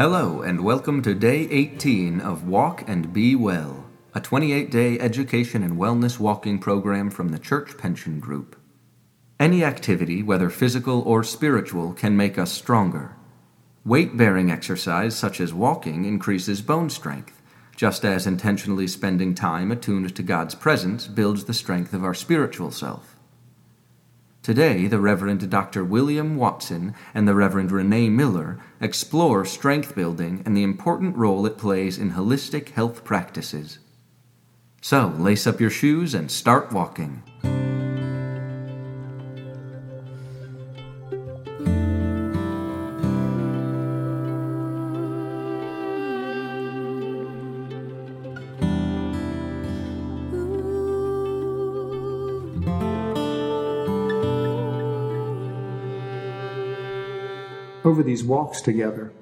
Hello, and welcome to day 18 of Walk and Be Well, a 28 day education and wellness walking program from the Church Pension Group. Any activity, whether physical or spiritual, can make us stronger. Weight bearing exercise, such as walking, increases bone strength, just as intentionally spending time attuned to God's presence builds the strength of our spiritual self. Today, the Reverend Dr. William Watson and the Reverend Renee Miller explore strength building and the important role it plays in holistic health practices. So, lace up your shoes and start walking. Over these walks together,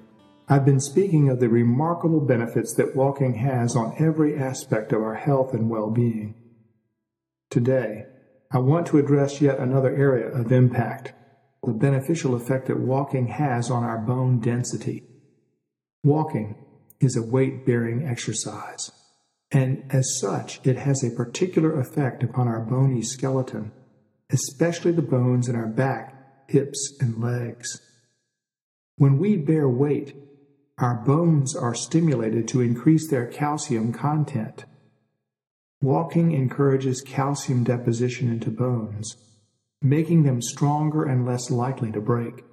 I've been speaking of the remarkable benefits that walking has on every aspect of our health and well being. Today, I want to address yet another area of impact the beneficial effect that walking has on our bone density. Walking is a weight bearing exercise, and as such, it has a particular effect upon our bony skeleton, especially the bones in our back, hips, and legs. When we bear weight, our bones are stimulated to increase their calcium content. Walking encourages calcium deposition into bones, making them stronger and less likely to break.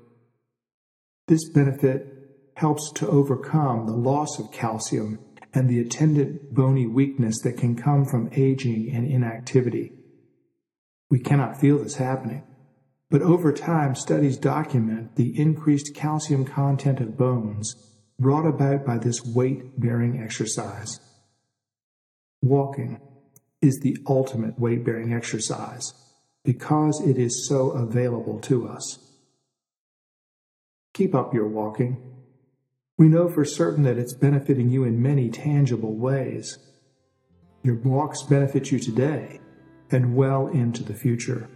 This benefit helps to overcome the loss of calcium and the attendant bony weakness that can come from aging and inactivity. We cannot feel this happening but over time, studies document the increased calcium content of bones brought about by this weight bearing exercise. Walking is the ultimate weight bearing exercise because it is so available to us. Keep up your walking. We know for certain that it's benefiting you in many tangible ways. Your walks benefit you today and well into the future.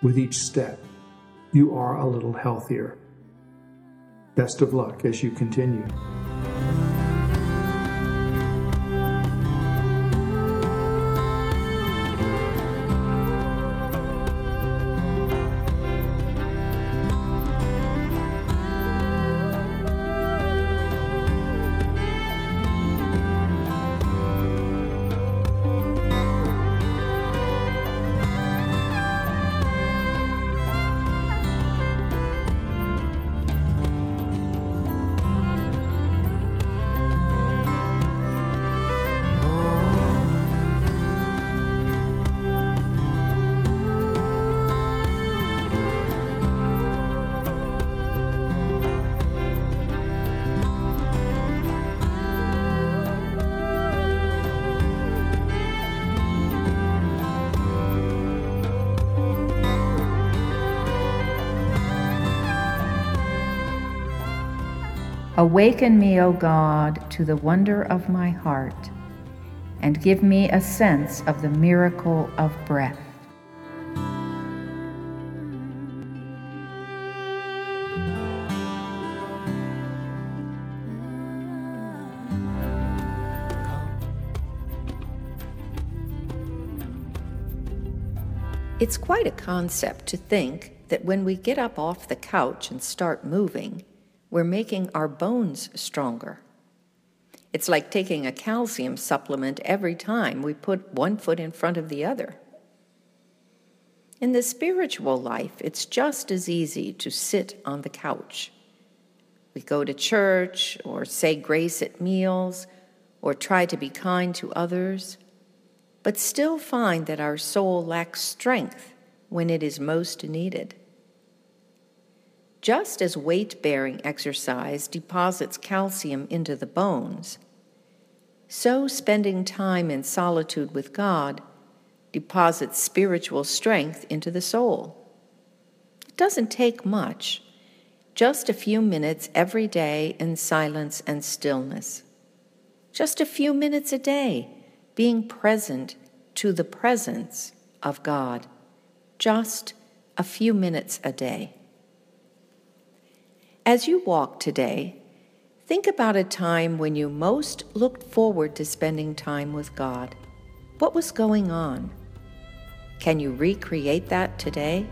With each step, you are a little healthier. Best of luck as you continue. Awaken me, O God, to the wonder of my heart, and give me a sense of the miracle of breath. It's quite a concept to think that when we get up off the couch and start moving, we're making our bones stronger. It's like taking a calcium supplement every time we put one foot in front of the other. In the spiritual life, it's just as easy to sit on the couch. We go to church or say grace at meals or try to be kind to others, but still find that our soul lacks strength when it is most needed. Just as weight bearing exercise deposits calcium into the bones, so spending time in solitude with God deposits spiritual strength into the soul. It doesn't take much, just a few minutes every day in silence and stillness. Just a few minutes a day being present to the presence of God. Just a few minutes a day. As you walk today, Think about a time when you most looked forward to spending time with God. What was going on? Can you recreate that today?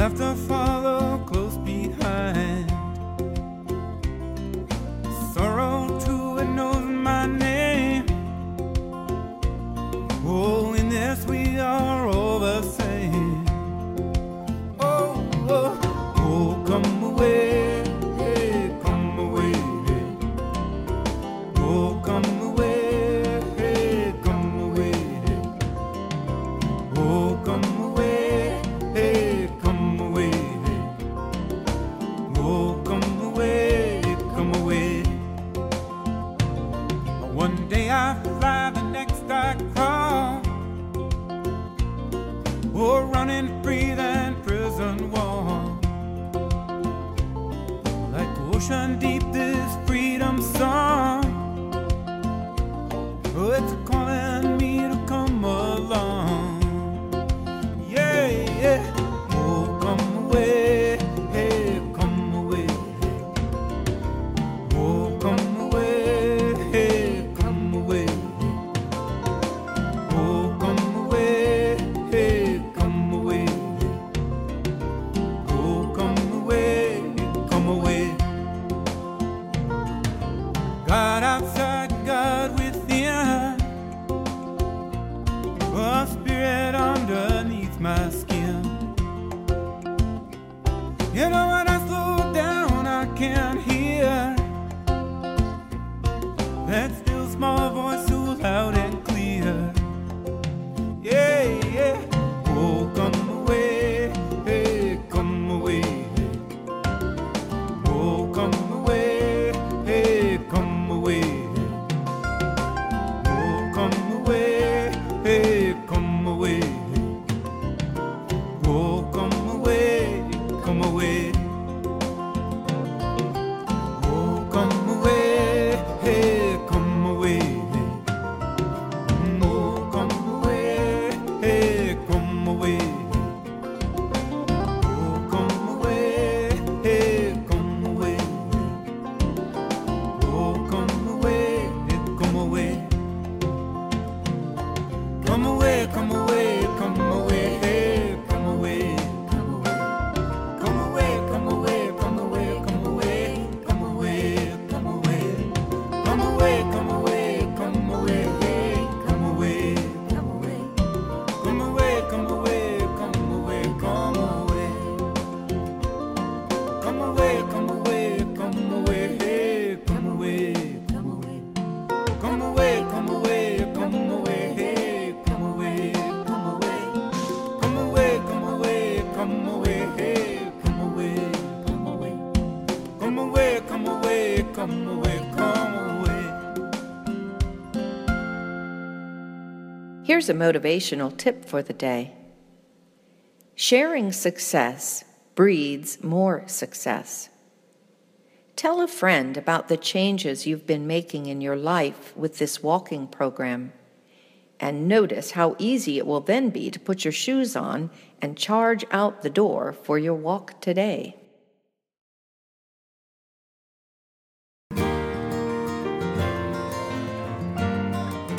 left a follow. or running free than prison walls, Like ocean deep. Here's a motivational tip for the day sharing success breeds more success. Tell a friend about the changes you've been making in your life with this walking program, and notice how easy it will then be to put your shoes on and charge out the door for your walk today.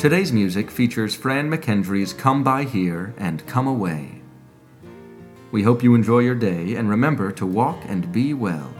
Today's music features Fran McKendree's Come By Here and Come Away. We hope you enjoy your day and remember to walk and be well.